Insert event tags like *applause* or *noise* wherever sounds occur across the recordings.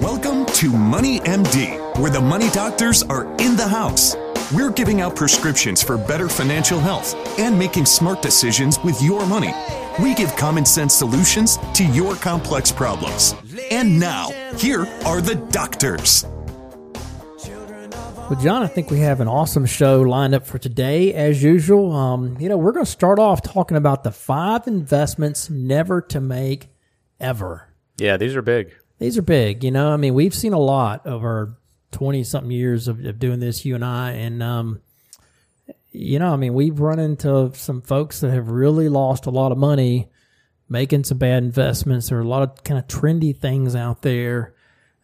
Welcome to Money MD, where the money doctors are in the house. We're giving out prescriptions for better financial health and making smart decisions with your money. We give common sense solutions to your complex problems. And now, here are the doctors. Well, John, I think we have an awesome show lined up for today, as usual. Um, you know, we're going to start off talking about the five investments never to make ever. Yeah, these are big. These are big. You know, I mean, we've seen a lot over 20 something years of, of, doing this, you and I. And, um, you know, I mean, we've run into some folks that have really lost a lot of money making some bad investments. There are a lot of kind of trendy things out there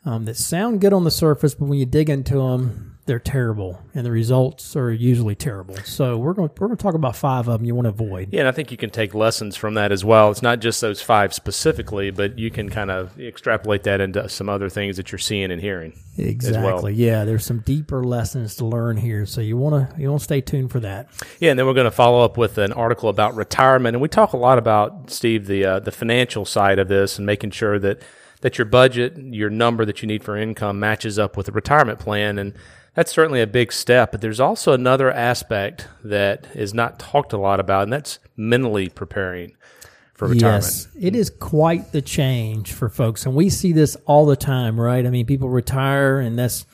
um, that sound good on the surface, but when you dig into them, they're terrible, and the results are usually terrible. So we're going we're going to talk about five of them you want to avoid. Yeah, and I think you can take lessons from that as well. It's not just those five specifically, but you can kind of extrapolate that into some other things that you're seeing and hearing. Exactly. Well. Yeah, there's some deeper lessons to learn here, so you want to you want to stay tuned for that. Yeah, and then we're going to follow up with an article about retirement, and we talk a lot about Steve the uh, the financial side of this and making sure that that your budget, your number that you need for income matches up with a retirement plan and that's certainly a big step. But there's also another aspect that is not talked a lot about, and that's mentally preparing for retirement. Yes, it is quite the change for folks, and we see this all the time, right? I mean, people retire, and that's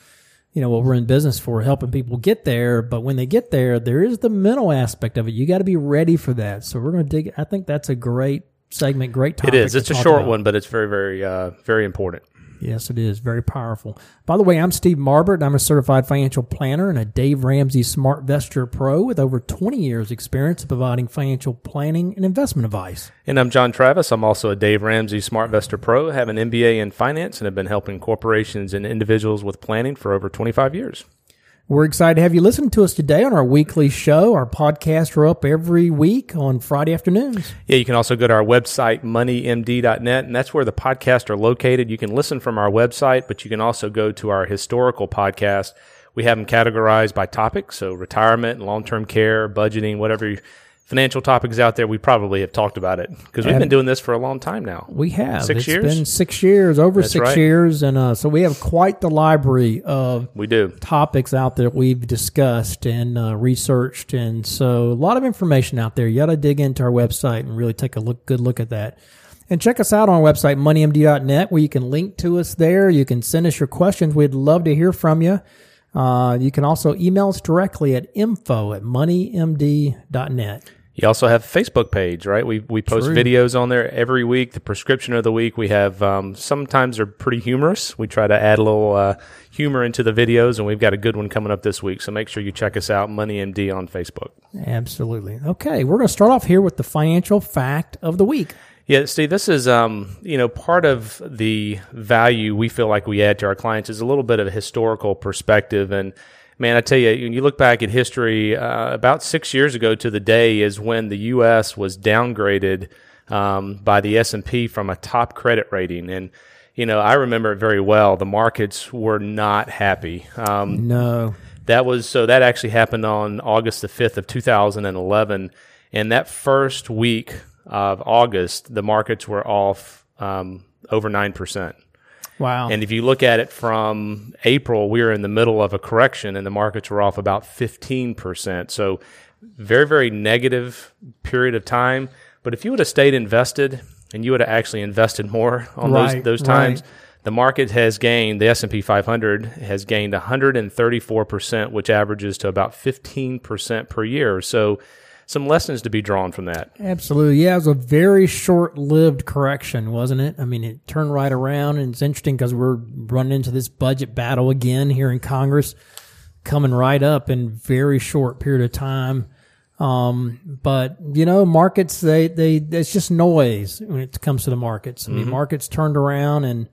you know what we're in business for, helping people get there. But when they get there, there is the mental aspect of it. You got to be ready for that. So we're going to dig. I think that's a great segment, great topic. It is. It's a short about. one, but it's very, very, uh, very important. Yes, it is. Very powerful. By the way, I'm Steve Marbert. I'm a certified financial planner and a Dave Ramsey SmartVestor Pro with over 20 years experience providing financial planning and investment advice. And I'm John Travis. I'm also a Dave Ramsey SmartVestor Pro, have an MBA in finance and have been helping corporations and individuals with planning for over 25 years. We're excited to have you listen to us today on our weekly show. Our podcasts are up every week on Friday afternoons. Yeah, you can also go to our website, moneymd.net, and that's where the podcasts are located. You can listen from our website, but you can also go to our historical podcast. We have them categorized by topic, so retirement, and long term care, budgeting, whatever financial topics out there, we probably have talked about it because we've been doing this for a long time now. We have six it's years. Been six years, over That's six right. years, and uh, so we have quite the library of we do topics out there we've discussed and uh, researched, and so a lot of information out there. You got to dig into our website and really take a look, good look at that. And check us out on our website, moneymd.net, where you can link to us there. You can send us your questions. We'd love to hear from you. Uh, you can also email us directly at info at moneymd.net. You also have a Facebook page, right? We we post True. videos on there every week. The prescription of the week we have um, sometimes they're pretty humorous. We try to add a little uh, humor into the videos, and we've got a good one coming up this week. So make sure you check us out, Money MD on Facebook. Absolutely. Okay, we're going to start off here with the financial fact of the week. Yeah, Steve, this is um, you know part of the value we feel like we add to our clients is a little bit of a historical perspective and man, I tell you, when you look back at history, uh, about six years ago to the day is when the U.S. was downgraded um, by the S and P from a top credit rating, and you know I remember it very well. The markets were not happy. Um, no, that was so. That actually happened on August the fifth of two thousand and eleven, and that first week of August, the markets were off um, over nine percent. Wow. And if you look at it from April, we were in the middle of a correction and the markets were off about 15%. So very, very negative period of time. But if you would have stayed invested and you would have actually invested more on right, those, those times, right. the market has gained, the S&P 500 has gained 134%, which averages to about 15% per year. So some lessons to be drawn from that. Absolutely. Yeah, it was a very short lived correction, wasn't it? I mean, it turned right around, and it's interesting because we're running into this budget battle again here in Congress, coming right up in very short period of time. Um, but you know, markets, they, they, it's just noise when it comes to the markets. I mean, mm-hmm. markets turned around and,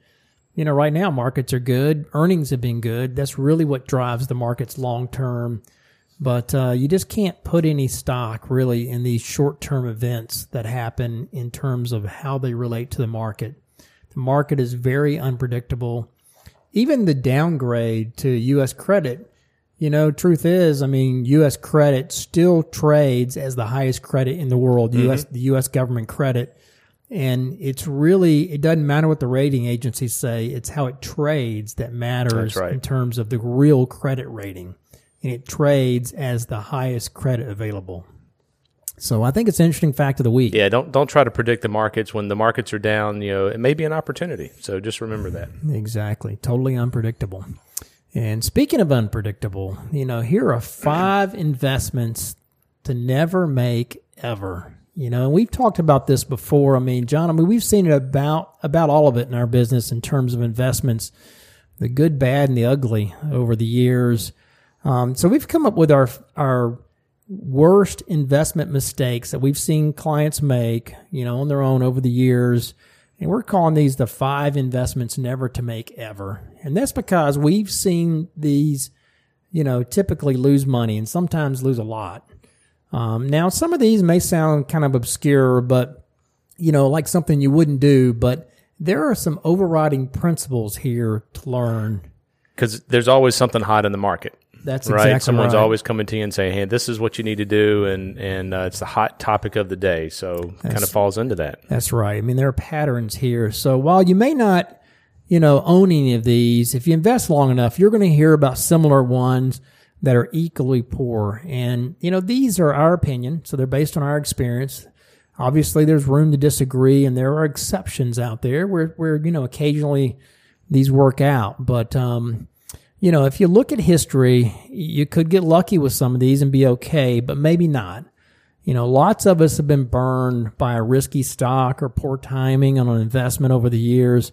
you know, right now markets are good. Earnings have been good. That's really what drives the markets long term. But uh, you just can't put any stock really in these short term events that happen in terms of how they relate to the market. The market is very unpredictable. Even the downgrade to U.S. credit, you know, truth is, I mean, U.S. credit still trades as the highest credit in the world, mm-hmm. U.S. the U.S. government credit. And it's really, it doesn't matter what the rating agencies say, it's how it trades that matters right. in terms of the real credit rating. And it trades as the highest credit available. So I think it's an interesting fact of the week. Yeah, don't don't try to predict the markets when the markets are down. You know, it may be an opportunity. So just remember that. Exactly. Totally unpredictable. And speaking of unpredictable, you know, here are five *clears throat* investments to never make ever. You know, and we've talked about this before. I mean, John, I mean, we've seen it about about all of it in our business in terms of investments, the good, bad, and the ugly over the years. Um, so we've come up with our our worst investment mistakes that we've seen clients make, you know, on their own over the years. And we're calling these the five investments never to make ever. And that's because we've seen these, you know, typically lose money and sometimes lose a lot. Um, now, some of these may sound kind of obscure, but, you know, like something you wouldn't do, but there are some overriding principles here to learn. Because there's always something hot in the market. That's right. exactly Someone's right. always coming to you and saying, "Hey, this is what you need to do," and and uh, it's the hot topic of the day. So kind of falls into that. That's right. I mean, there are patterns here. So while you may not, you know, own any of these, if you invest long enough, you're going to hear about similar ones that are equally poor. And, you know, these are our opinion. So they're based on our experience. Obviously, there's room to disagree, and there are exceptions out there where, where you know, occasionally these work out. But, um, you know, if you look at history, you could get lucky with some of these and be okay, but maybe not. You know, lots of us have been burned by a risky stock or poor timing on an investment over the years,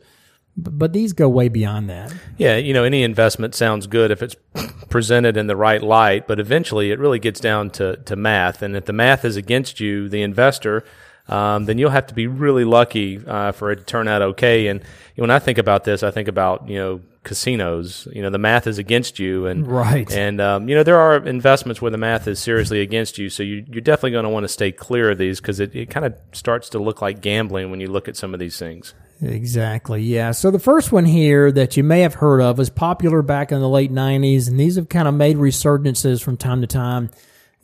but, these go way beyond that. Yeah, you know, any investment sounds good if it's *coughs* presented in the right light, but eventually it really gets down to, to math. And if the math is against you, the investor, um, then you'll have to be really lucky uh, for it to turn out okay. And when I think about this, I think about, you know, casinos. You know, the math is against you. And, Right. and um, you know, there are investments where the math is seriously against you. So you, you're definitely going to want to stay clear of these because it, it kind of starts to look like gambling when you look at some of these things. Exactly. Yeah. So the first one here that you may have heard of was popular back in the late 90s, and these have kind of made resurgences from time to time.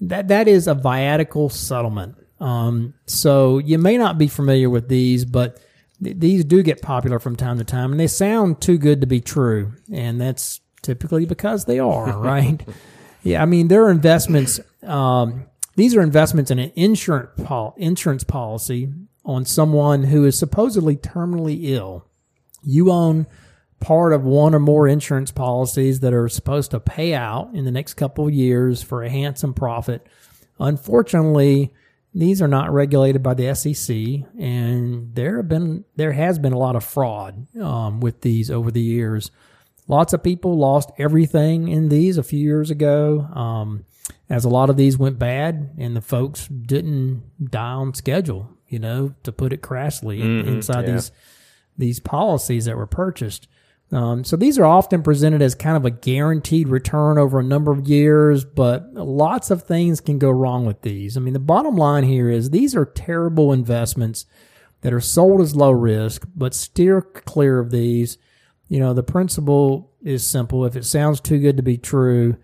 That that is a viatical settlement. Um, so you may not be familiar with these, but th- these do get popular from time to time, and they sound too good to be true, and that's typically because they are, *laughs* right? Yeah, I mean, there are investments. Um, these are investments in an insurance pol- insurance policy on someone who is supposedly terminally ill. You own part of one or more insurance policies that are supposed to pay out in the next couple of years for a handsome profit. Unfortunately, these are not regulated by the SEC, and there have been there has been a lot of fraud um, with these over the years. Lots of people lost everything in these a few years ago, um, as a lot of these went bad, and the folks didn't die on schedule. You know, to put it crassly, inside yeah. these these policies that were purchased. Um, so these are often presented as kind of a guaranteed return over a number of years, but lots of things can go wrong with these. I mean, the bottom line here is these are terrible investments that are sold as low risk, but steer clear of these. You know, the principle is simple. If it sounds too good to be true,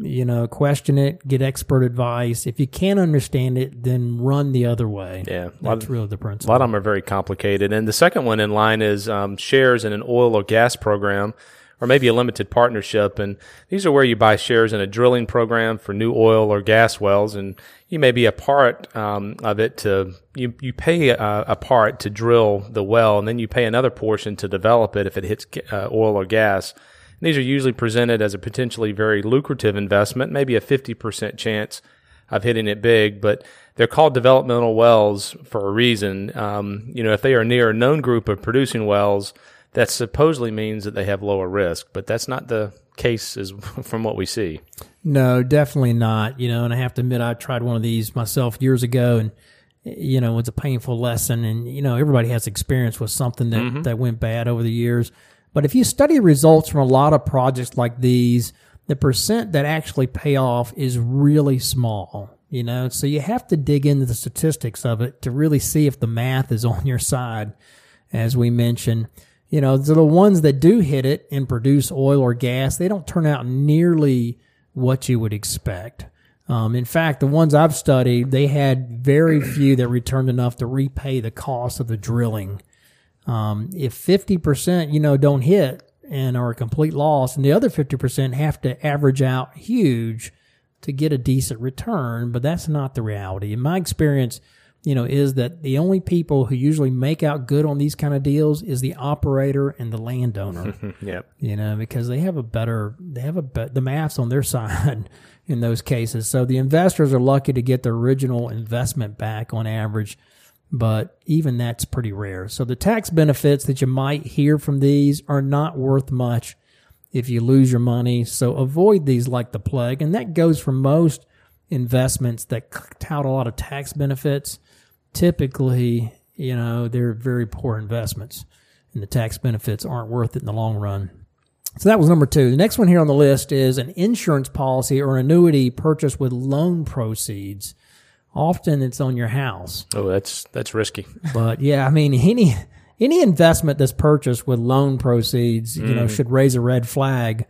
you know, question it, get expert advice. If you can't understand it, then run the other way. Yeah. That's of- really the principle. A lot of them are very complicated. And the second one in line is um, shares in an oil or gas program or maybe a limited partnership. And these are where you buy shares in a drilling program for new oil or gas wells. And you may be a part um, of it to, you, you pay a, a part to drill the well and then you pay another portion to develop it if it hits uh, oil or gas. These are usually presented as a potentially very lucrative investment, maybe a 50% chance of hitting it big, but they're called developmental wells for a reason. Um, you know, if they are near a known group of producing wells, that supposedly means that they have lower risk, but that's not the case as *laughs* from what we see. No, definitely not. You know, and I have to admit, I tried one of these myself years ago, and you know, it was a painful lesson. And you know, everybody has experience with something that that went bad over the years. But if you study results from a lot of projects like these, the percent that actually pay off is really small. You know, so you have to dig into the statistics of it to really see if the math is *laughs* on your side, as we mentioned. You know, the ones that do hit it and produce oil or gas, they don't turn out nearly what you would expect. Um, in fact, the ones I've studied, they had very few that returned enough to repay the cost of the drilling. Um, if 50%, you know, don't hit and are a complete loss, and the other 50% have to average out huge to get a decent return, but that's not the reality. In my experience, you know, is that the only people who usually make out good on these kind of deals is the operator and the landowner. *laughs* yep. You know, because they have a better, they have a be- the maths on their *laughs* side in those cases. So the investors are lucky to get their original investment back on average, but even that's pretty rare. So the tax benefits that you might hear from these are not worth much if you lose your money. So avoid these like the plague. And that goes for most investments that tout a lot of tax benefits typically, you know, they're very poor investments and the tax benefits aren't worth it in the long run. So that was number two. The next one here on the list is an insurance policy or an annuity purchased with loan proceeds. Often it's on your house. Oh, that's that's risky. But yeah, I mean, any any investment that's purchased with loan proceeds, you know, should raise a red flag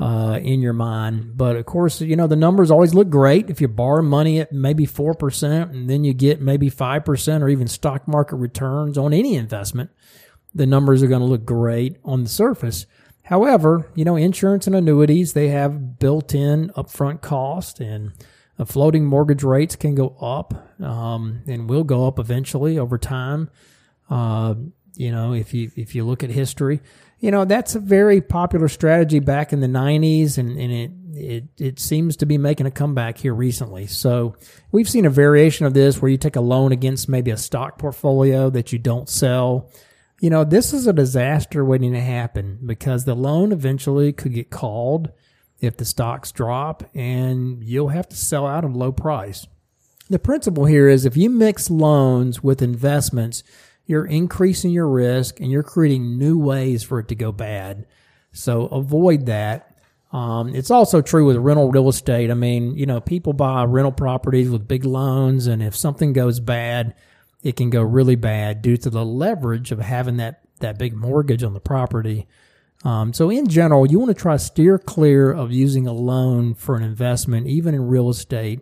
uh, in your mind. But of course, you know, the numbers always look great. If you borrow money at maybe 4% and then you get maybe 5% or even stock market returns on any investment, the numbers are going to look great on the surface. However, you know, insurance and annuities, they have built in upfront cost and uh, floating mortgage rates can go up um, and will go up eventually over time. Uh, you know, if you if you look at history, you know that's a very popular strategy back in the '90s, and, and it it it seems to be making a comeback here recently. So we've seen a variation of this where you take a loan against maybe a stock portfolio that you don't sell. You know, this is a disaster waiting to happen because the loan eventually could get called if the stocks drop, and you'll have to sell out of low price. The principle here is if you mix loans with investments you're increasing your risk and you're creating new ways for it to go bad. So avoid that. Um, it's also true with rental real estate. I mean, you know, people buy rental properties with big loans, and if something goes bad, it can go really bad due to the leverage of having that that big mortgage on the property. Um, so in general, you want to try to steer clear of using a loan for an investment, even in real estate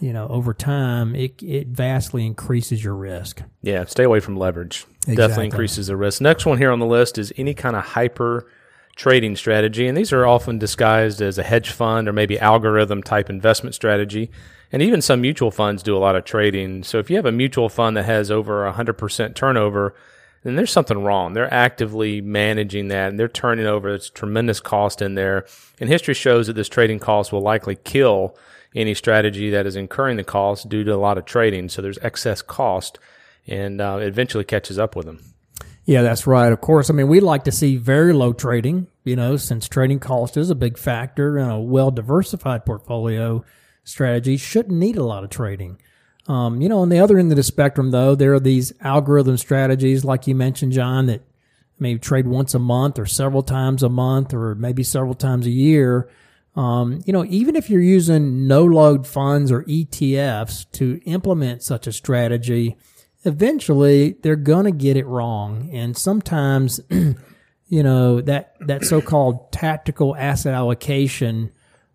you know, over time, it, it vastly increases your risk. Yeah, stay away from leverage. Exactly. Definitely increases the risk. Next one here on the list is any kind of hyper trading strategy. And these are often disguised as a hedge fund or maybe algorithm type investment strategy. And even some mutual funds do a lot of trading. So if you have a mutual fund that has over 100% turnover, then there's something wrong. They're actively managing that and they're turning over. It's tremendous cost in there. And history shows that this trading cost will likely kill any strategy that is incurring the cost due to a lot of trading. So there's excess cost and uh, eventually catches up with them. Yeah, that's right. Of course, I mean, we like to see very low trading, you know, since trading cost is a big factor and a well diversified portfolio strategy shouldn't need a lot of trading. Um, you know, on the other end of the spectrum, though, there are these algorithm strategies, like you mentioned, John, that maybe trade once a month or several times a month or maybe several times a year um, you know, even if you're using no load funds or ETFs to implement such a strategy, eventually they're going to get it wrong. And sometimes, *clears throat* you know, that, that so-called tactical asset allocation,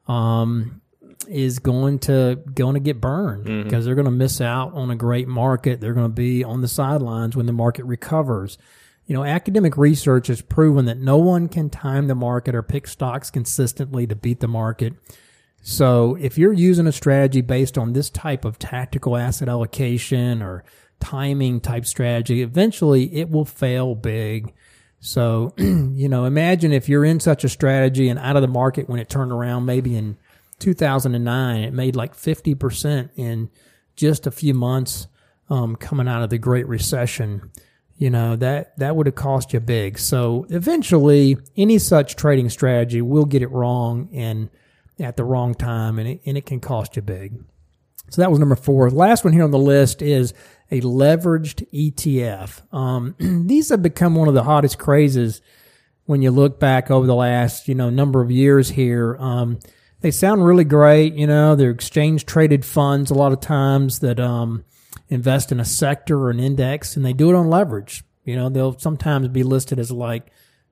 um, is going to going to get burned because mm-hmm. they're going to miss out on a great market. They're going to be on the sidelines when the market recovers. You know, academic research has proven that no one can time the market or pick stocks consistently to beat the market. So if you're using a strategy based on this type of tactical asset allocation or timing type strategy, eventually it will fail big. So, *clears throat* you know, imagine if you're in such a strategy and out of the market when it turned around, maybe in 2009, it made like 50% in just a few months um, coming out of the Great Recession. You know that that would have cost you big. So eventually any such trading strategy will get it wrong and at the wrong time and it, and it can cost you big. So that was number four. Last one here on the list is a leveraged etf um, *clears throat* these have become one of the hottest crazes when you look back over the last you know number of years here. Um, they sound really great you know they're exchange traded funds a lot of times that um, invest in a sector or an index and they do it on leverage. You know, they'll sometimes be listed as like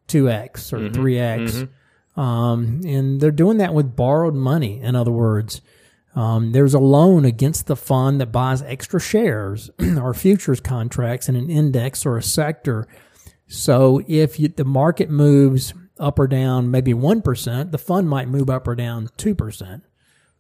2x or mm-hmm. 3x. Mm-hmm. Um, and they're doing that with borrowed money, in other words. Um, there's a loan against the fund that buys extra shares *clears throat* or futures contracts in an index or a sector. So if you, the market moves up or down maybe 1%, the fund might move up or down 2%.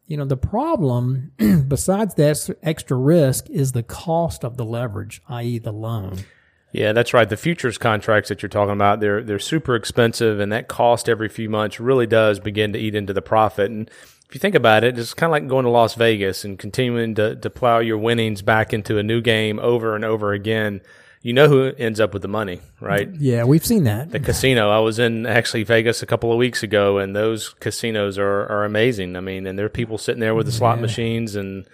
You know, the problem, *clears throat* besides that extra risk, is the cost of the leverage, i.e., the loan. Yeah, that's right. The futures contracts that you're talking about, they're they're super expensive, and that cost every few months really does begin to eat into the profit. And if you think about it, it's kind of like going to Las Vegas and continuing to, to plow your winnings back into a new game over and over again. You know who ends up with the money, right? Yeah, we've seen that. The casino. I was in actually Vegas a couple of weeks ago, and those casinos are, are amazing. I mean, and there are people sitting there with the slot Yeah. machines and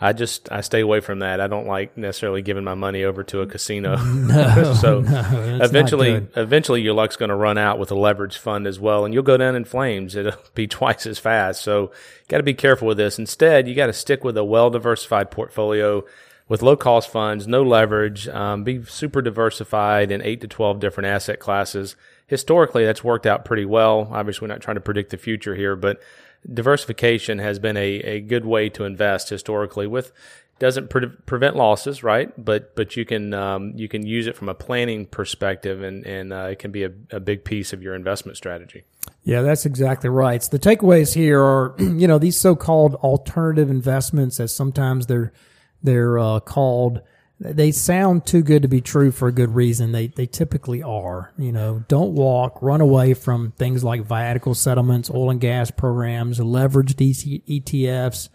I just I stay away from that. I don't like necessarily giving my money over to a casino. *laughs* *laughs* so not eventually, eventually your luck's going to run out with a leverage fund as well, and you'll go down in flames. It'll *laughs* be twice as fast. So got to be careful with this. Instead, you got to stick with a well diversified portfolio with low cost funds, no leverage. Um, be super diversified in eight to twelve different asset classes. Historically, that's worked out pretty well. Obviously, we're not trying to predict the future here, but diversification has been a, a good way to invest historically with doesn't pre- prevent losses right but but you can um, you can use it from a planning perspective and and uh, it can be a, a big piece of your investment strategy Yeah, that's exactly right. So the takeaways here are, *clears throat* you know, these so-called alternative investments, as sometimes they're they're uh, called. They sound too good to be true for a good reason. They they typically are. You know, don't walk, run away from things like viatical settlements, oil and gas programs, leveraged ETFs.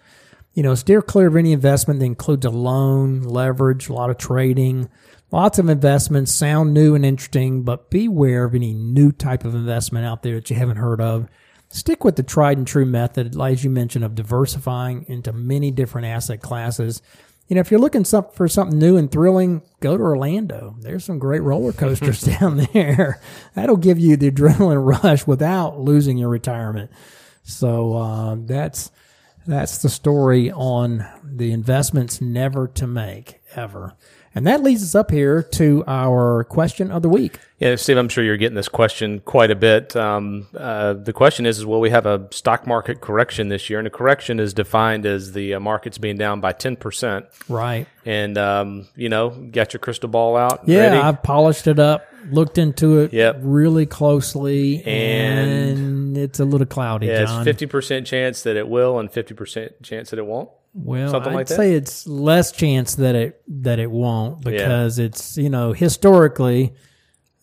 You know, steer clear of any investment that includes a loan, leverage, a lot of trading. Lots of investments sound new and interesting, but beware of any new type of investment out there that you haven't heard of. Stick with the tried and true method, as you mentioned, of diversifying into many different asset classes. You know, if you're looking some, for something new and thrilling, go to Orlando. There's some great roller coasters *laughs* down there. That'll give you the adrenaline *laughs* rush without losing your retirement. So uh, that's that's the story on the investments never to make ever. And that leads us up here to our question of the week. yeah steve i'm sure you're getting this question quite a bit um, uh, the question is, is will we have a stock market correction this year and a correction is defined as the uh, markets being down by 10% Right. and um, you know got your crystal ball out Yeah, ready? I've polished it up, looked into it Yep. really closely, And- and, it's a little cloudy, yeah, John. it's 50% chance that it will and 50% chance that it won't well, something I'd like say it's less chance that it that it won't because it's you know historically,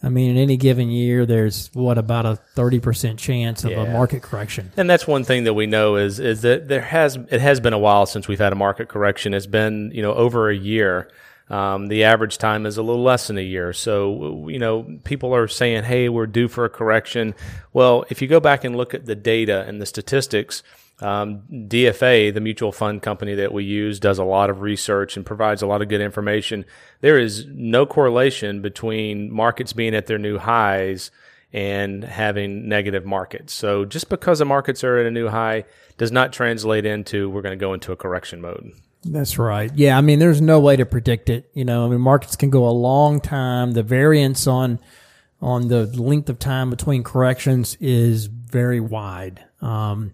I mean, in any given year, there's what about a thirty percent chance of a market correction. And that's one thing that we know is is that there has it has been a while since we've had a market correction. It's been you know over a year. Um, the average time is a little less than a year. So you know people are saying, "Hey, we're due for a correction." Well, if you go back and look at the data and the statistics, um, DFA, the mutual fund company that we use, does a lot of research and provides a lot of good information. There is no correlation between markets being at their new highs and having negative markets. So just because the markets are at a new high does not translate into we're going to go into a correction mode. That's right. Yeah, I mean, there's no way to predict it. You know, I mean, markets can go a long time. The variance on on the length of time between corrections is very wide. Um,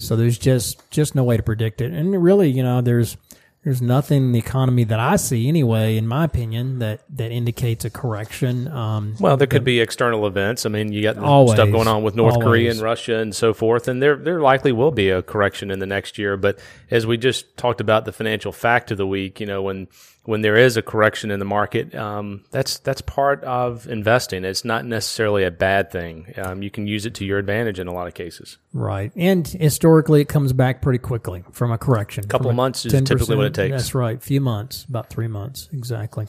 so there's just just no way to predict it. And really, you know, there's there's nothing in the economy that I see anyway, in my opinion, that that indicates a correction. Um, Well, there could be external events. I mean, you got Always. stuff going on with North Korea and Russia and so forth, and there there likely will be a correction in the next year. But as we just talked about the financial fact of the week, you know, when when there is a correction in the market, um, that's that's part of investing. It's not necessarily a bad thing. Um, you can use it to your advantage in a lot of cases. Right. And historically, it comes back pretty quickly from a correction. A couple of months is typically what it takes. That's right. A few months, about three months. Exactly.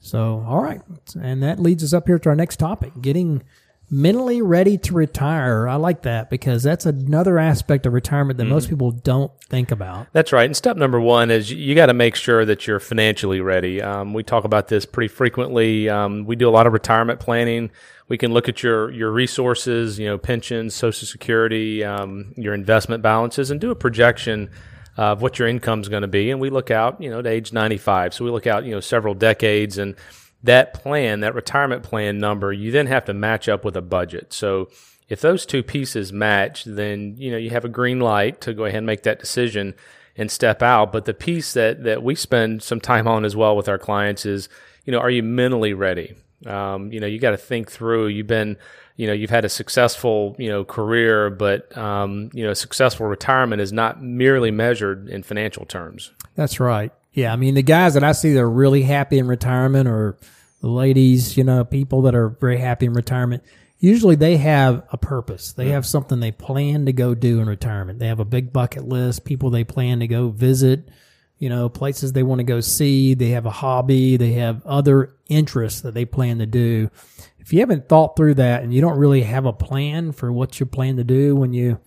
So, all right. And that leads us up here to our next topic getting mentally ready to retire. I like that because that's another aspect of retirement that Mm-hmm. most people don't think about. That's right. And step number one is you got to make sure that you're financially ready. Um, we talk about this pretty frequently. Um, we do a lot of retirement planning. We can look at your your resources, you know, pensions, Social Security, um, your investment balances, and do a projection of what your income is going to be. And we look out, you know, to age 95. So we look out, you know, several decades and that plan, that retirement plan number, you then have to match up with a budget. So if those two pieces match, then you know you have a green light to go ahead and make that decision. and step out. But the piece that that we spend some time on as well with our clients is, you know, are you mentally ready? Um, you know, you got to think through. You've been, you know, you've had a successful, you know, career, but um, you know, successful retirement is not merely measured in financial terms. That's right. Yeah, I mean, the guys that I see that are really happy in retirement, or the ladies, you know, people that are very happy in retirement, usually they have a purpose. They have something they plan to go do in retirement. They have a big bucket list, people they plan to go visit, you know, places they want to go see. They have a hobby. They have other interests that they plan to do. If you haven't thought through that and you don't really have a plan for what you plan to do when you,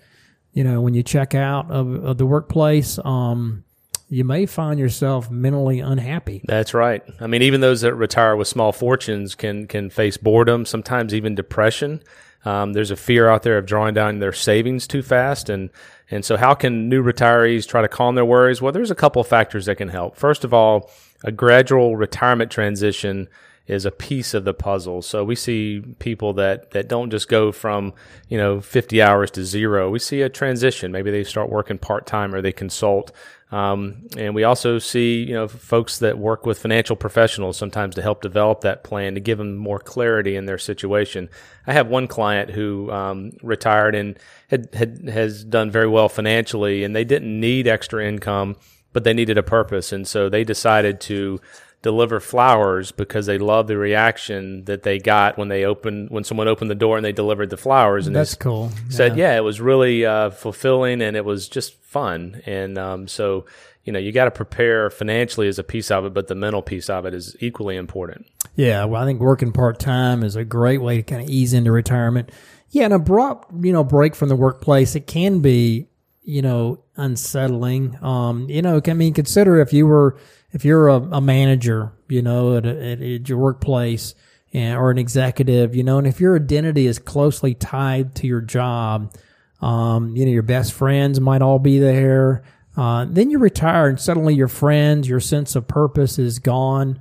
you know, when you check out of, of the workplace, um, you may find yourself mentally unhappy. That's right. I mean, even those that retire with small fortunes can can face boredom, sometimes even depression. Um, there's a fear out there of drawing down their savings too fast, and and so how can new retirees try to calm their worries? Well, there's a couple of factors that can help. First of all, a gradual retirement transition is a piece of the puzzle. So we see people that, that don't just go from, you know, 50 hours to zero. We see a transition. Maybe they start working part time or they consult. Um, and we also see, you know, folks that work with financial professionals sometimes to help develop that plan to give them more clarity in their situation. I have one client who um, retired and had, had has done very well financially, and they didn't need extra income, but they needed a purpose, and so they decided to deliver flowers because they love the reaction that they got when they opened when someone opened the door and they delivered the flowers and That's cool. said yeah. it was really uh, fulfilling and it was just fun and um, so you know you got to prepare financially as a piece of it but the mental piece of it is equally important Yeah, well, I think working part time is a great way to kind of ease into retirement. Yeah, an abrupt, you know, break from the workplace, it can be, you know, unsettling. Um, you know, I mean, consider if you were, if you're a, a manager, you know, at, a, at, your workplace and, or an executive, you know, and if your identity is closely tied to your job, um, you know, your best friends might all be there. Uh, then you retire and suddenly your friends, your sense of purpose is gone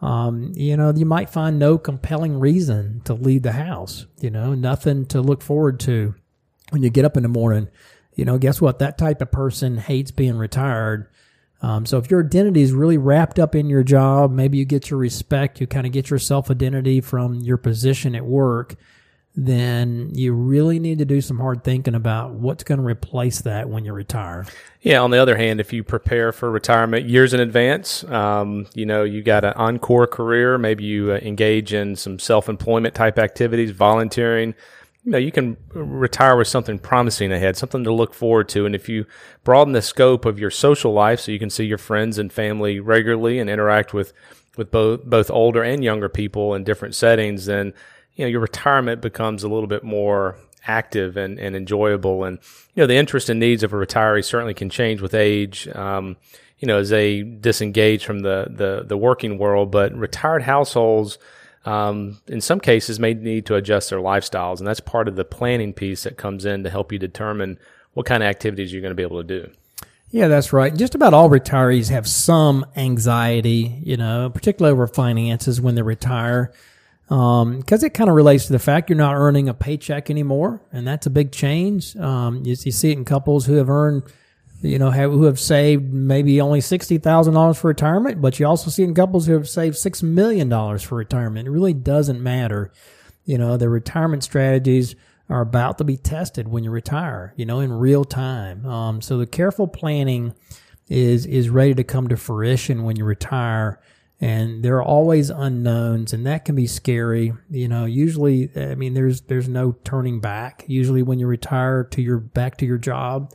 um, you know, you might find no compelling reason to leave the house, you know, nothing to look forward to when you get up in the morning. You know, guess what? That type of person hates being retired. Um, so if your identity is really wrapped up in your job, maybe you get your respect, you kind of get your self identity from your position at work, then you really need to do some hard thinking about what's going to replace that when you retire. Yeah. On the other hand, if you prepare for retirement years in advance, um, you know, you got an encore career. Maybe you uh, engage in some self-employment type activities, volunteering. You know, you can retire with something promising ahead, something to look forward to. And if you broaden the scope of your social life, so you can see your friends and family regularly and interact with with both both older and younger people in different settings, then you know your retirement becomes a little bit more active and, and enjoyable. And, you know, the interest and needs of a retiree certainly can change with age, um, you know, as they disengage from the, the, the working world. But retired households, um, in some cases, may need to adjust their lifestyles. And that's part of the planning piece that comes in to help you determine what kind of activities you're going to be able to do. Yeah, that's right. Just about all retirees have some anxiety, you know, particularly over finances when they retire because um, it kind of relates to the fact you're not earning a paycheck anymore, and that's a big change. Um, you, you, see it in couples who have earned, you know, have, who have saved maybe only sixty thousand dollars for retirement, but you also see in couples who have saved six million dollars for retirement. It really doesn't matter. You know, the retirement strategies are about to be tested when you retire. You know, in real time. Um, so the careful planning is is ready to come to fruition when you retire and there are always unknowns and that can be scary you know usually i mean there's there's no turning back usually when you retire to your back to your job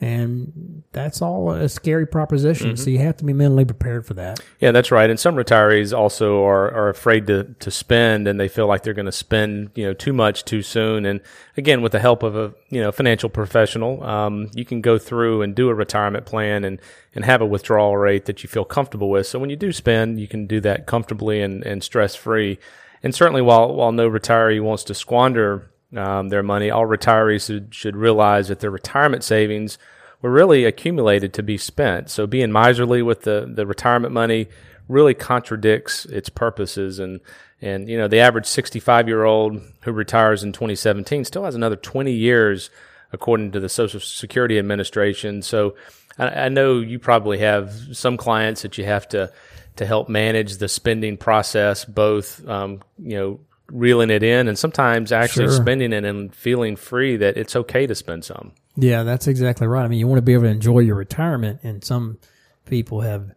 and that's all a scary proposition. Mm-hmm. So you have to be mentally prepared for that. Yeah, that's right. And some retirees also are, are afraid to, to spend and they feel like they're going to spend, you know, too much too soon. And again, with the help of a, you know, financial professional, um, you can go through and do a retirement plan and, and have a withdrawal rate that you feel comfortable with. So when you do spend, you can do that comfortably and, and stress free. And certainly while, while no retiree wants to squander um, their money. All retirees should, should realize that their retirement savings were really accumulated to be spent. So being miserly with the, the retirement money really contradicts its purposes. And, and, you know, the average 65 year old who retires in 2017 still has another 20 years according to the Social Security Administration. So I, I know you probably have some clients that you have to to help manage the spending process, both um, you know reeling it in and sometimes actually Sure. spending it and feeling free that it's okay to spend some. Yeah, that's exactly right. I mean, you want to be able to enjoy your retirement, and some people have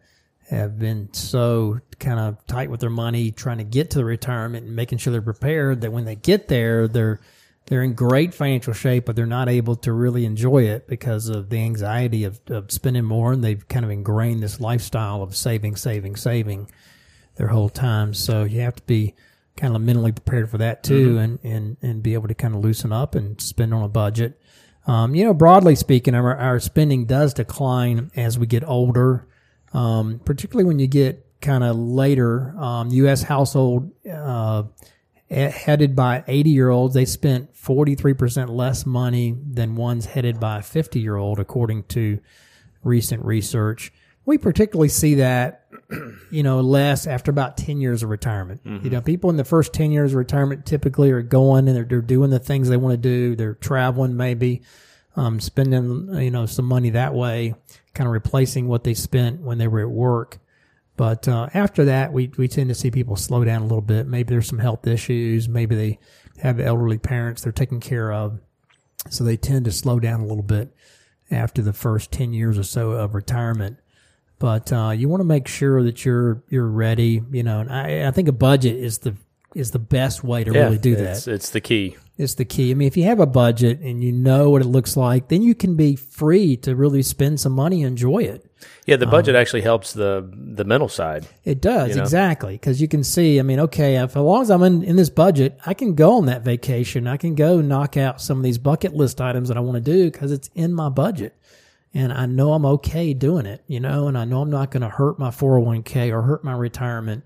have been so kind of tight with their money, trying to get to the retirement and making sure they're prepared that when they get there, they're they're in great financial shape, but they're not able to really enjoy it because of the anxiety of, of spending more, and they've kind of ingrained this lifestyle of saving, saving, saving their whole time. So you have to be kind of mentally prepared for that too, and, and, and be able to kind of loosen up and spend on a budget. Um, you know, broadly speaking, our, our spending does decline as we get older, um, particularly when you get kind of later. Um, U.S. household uh, headed by 80 year olds, they spent 43% less money than ones headed by a 50 year old, according to recent research. We particularly see that, you know, less after about 10 years of retirement. You know, people in the first 10 years of retirement typically are going and they're, they're doing the things they want to do. They're traveling maybe, um, spending, you know, some money that way, kind of replacing what they spent when they were at work. But uh, after that, we, we tend to see people slow down a little bit. Maybe there's some health issues. Maybe they have elderly parents they're taking care of. So they tend to slow down a little bit after the first 10 years or so of retirement. But uh, you want to make sure that you're you're ready, you know. And I, I think a budget is the is the best way to really do that it's, It's the key. It's the key. I mean, if you have a budget and you know what it looks like, then you can be free to really spend some money and enjoy it. Yeah, the budget actually helps the the mental side. It does You know? exactly because you can see. I mean, okay, if as long as I'm in, in this budget, I can go on that vacation. I can go knock out some of these bucket list items that I want to do because it's in my budget, and I know I'm okay doing it. You know, and I know I'm not going to hurt my 401k or hurt my retirement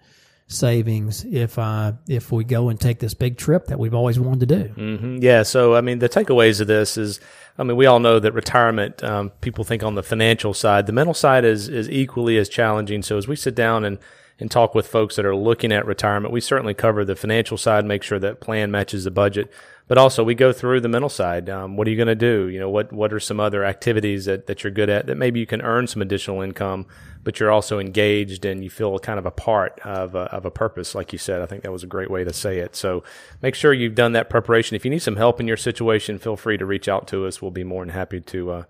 savings if I if we go and take this big trip that we've always wanted to do. Mhm. Yeah. So, I mean, the takeaways of this is, I mean, we all know that retirement, um, people think on the financial side, the mental side is, is equally as challenging. So as we sit down and, and talk with folks that are looking at retirement, we certainly cover the financial side, make sure that plan matches the budget. But also we go through the mental side. Um, what are you going to do? You know, what, what are some other activities that, that you're good at that maybe you can earn some additional income, but you're also engaged and you feel kind of a part of a, of a purpose, like you said. I think that was a great way to say it. So make sure you've done that preparation. If you need some help in your situation, feel free to reach out to us. We'll be more than happy to uh,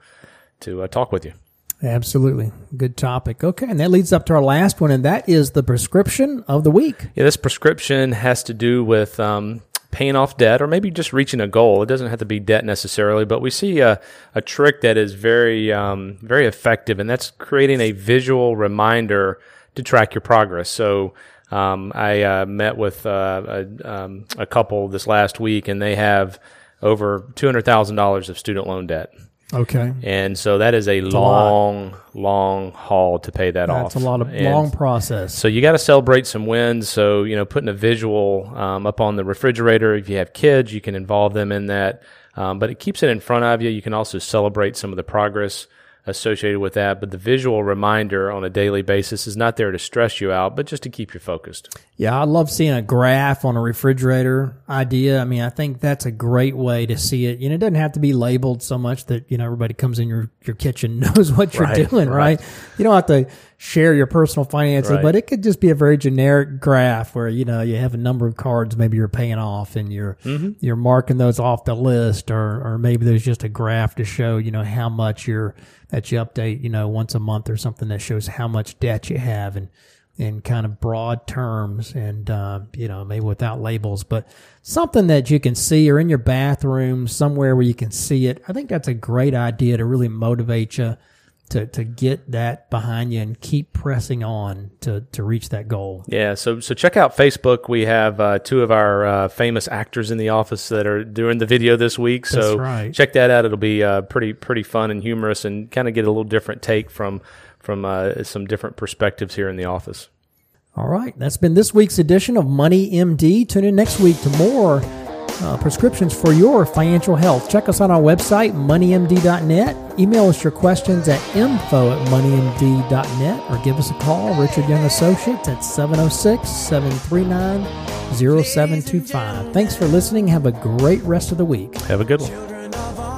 to uh, talk with you. Absolutely. Good topic. Okay. And that leads up to our last one, and that is the prescription of the week. Yeah, this prescription has to do with um, paying off debt or maybe just reaching a goal. It doesn't have to be debt necessarily, but we see a, a trick that is very, um, very effective, and that's creating a visual reminder to track your progress. So, um, I uh, met with uh, a, um, a couple this last week, and they have over two hundred thousand dollars of student loan debt, Okay. and so that is a, lot. long, long haul to pay that off. That's a lot of And- long process. so you got to celebrate some wins. So you know, putting a visual um, up on the refrigerator. If you have kids, you can involve them in that. Um, but it keeps it in front of you. You can also celebrate some of the progress associated with that. But the visual reminder on a daily basis is not there to stress you out, but just to keep you focused. Yeah, I love seeing a graph on a refrigerator idea. I mean, I think that's a great way to see it. You know, it doesn't have to be labeled so much that, you know, everybody comes in your, your kitchen *laughs* knows what you're Right, doing, right. right. You don't have to share your personal finances, Right. but it could just be a very generic graph where, you know, you have a number of cards maybe you're paying off and you're, Mm-hmm. you're marking those off the list or, or maybe there's just a graph to show, you know, how much you're, that you update, you know, once a month or something that shows how much debt you have and, in kind of broad terms and uh, you know maybe without labels but something that you can see or in your bathroom somewhere where you can see it i think that's a great idea to really motivate you to, to get that behind you and keep pressing on to, to reach that goal Yeah, so so check out Facebook. We have uh, two of our uh, famous actors in the office that are doing the video this week. So right. check that out. It'll be uh, pretty pretty fun and humorous, and kind of get a little different take from from uh, some different perspectives here in the office. all right that's been this week's edition of money md tune in next week to more uh, prescriptions for your financial health. Check us on our website moneymd.net email us your questions at info at moneymd.net or give us a call richard young associates at 706-739-0725 thanks for listening. Have a great rest of the week. Have a good one.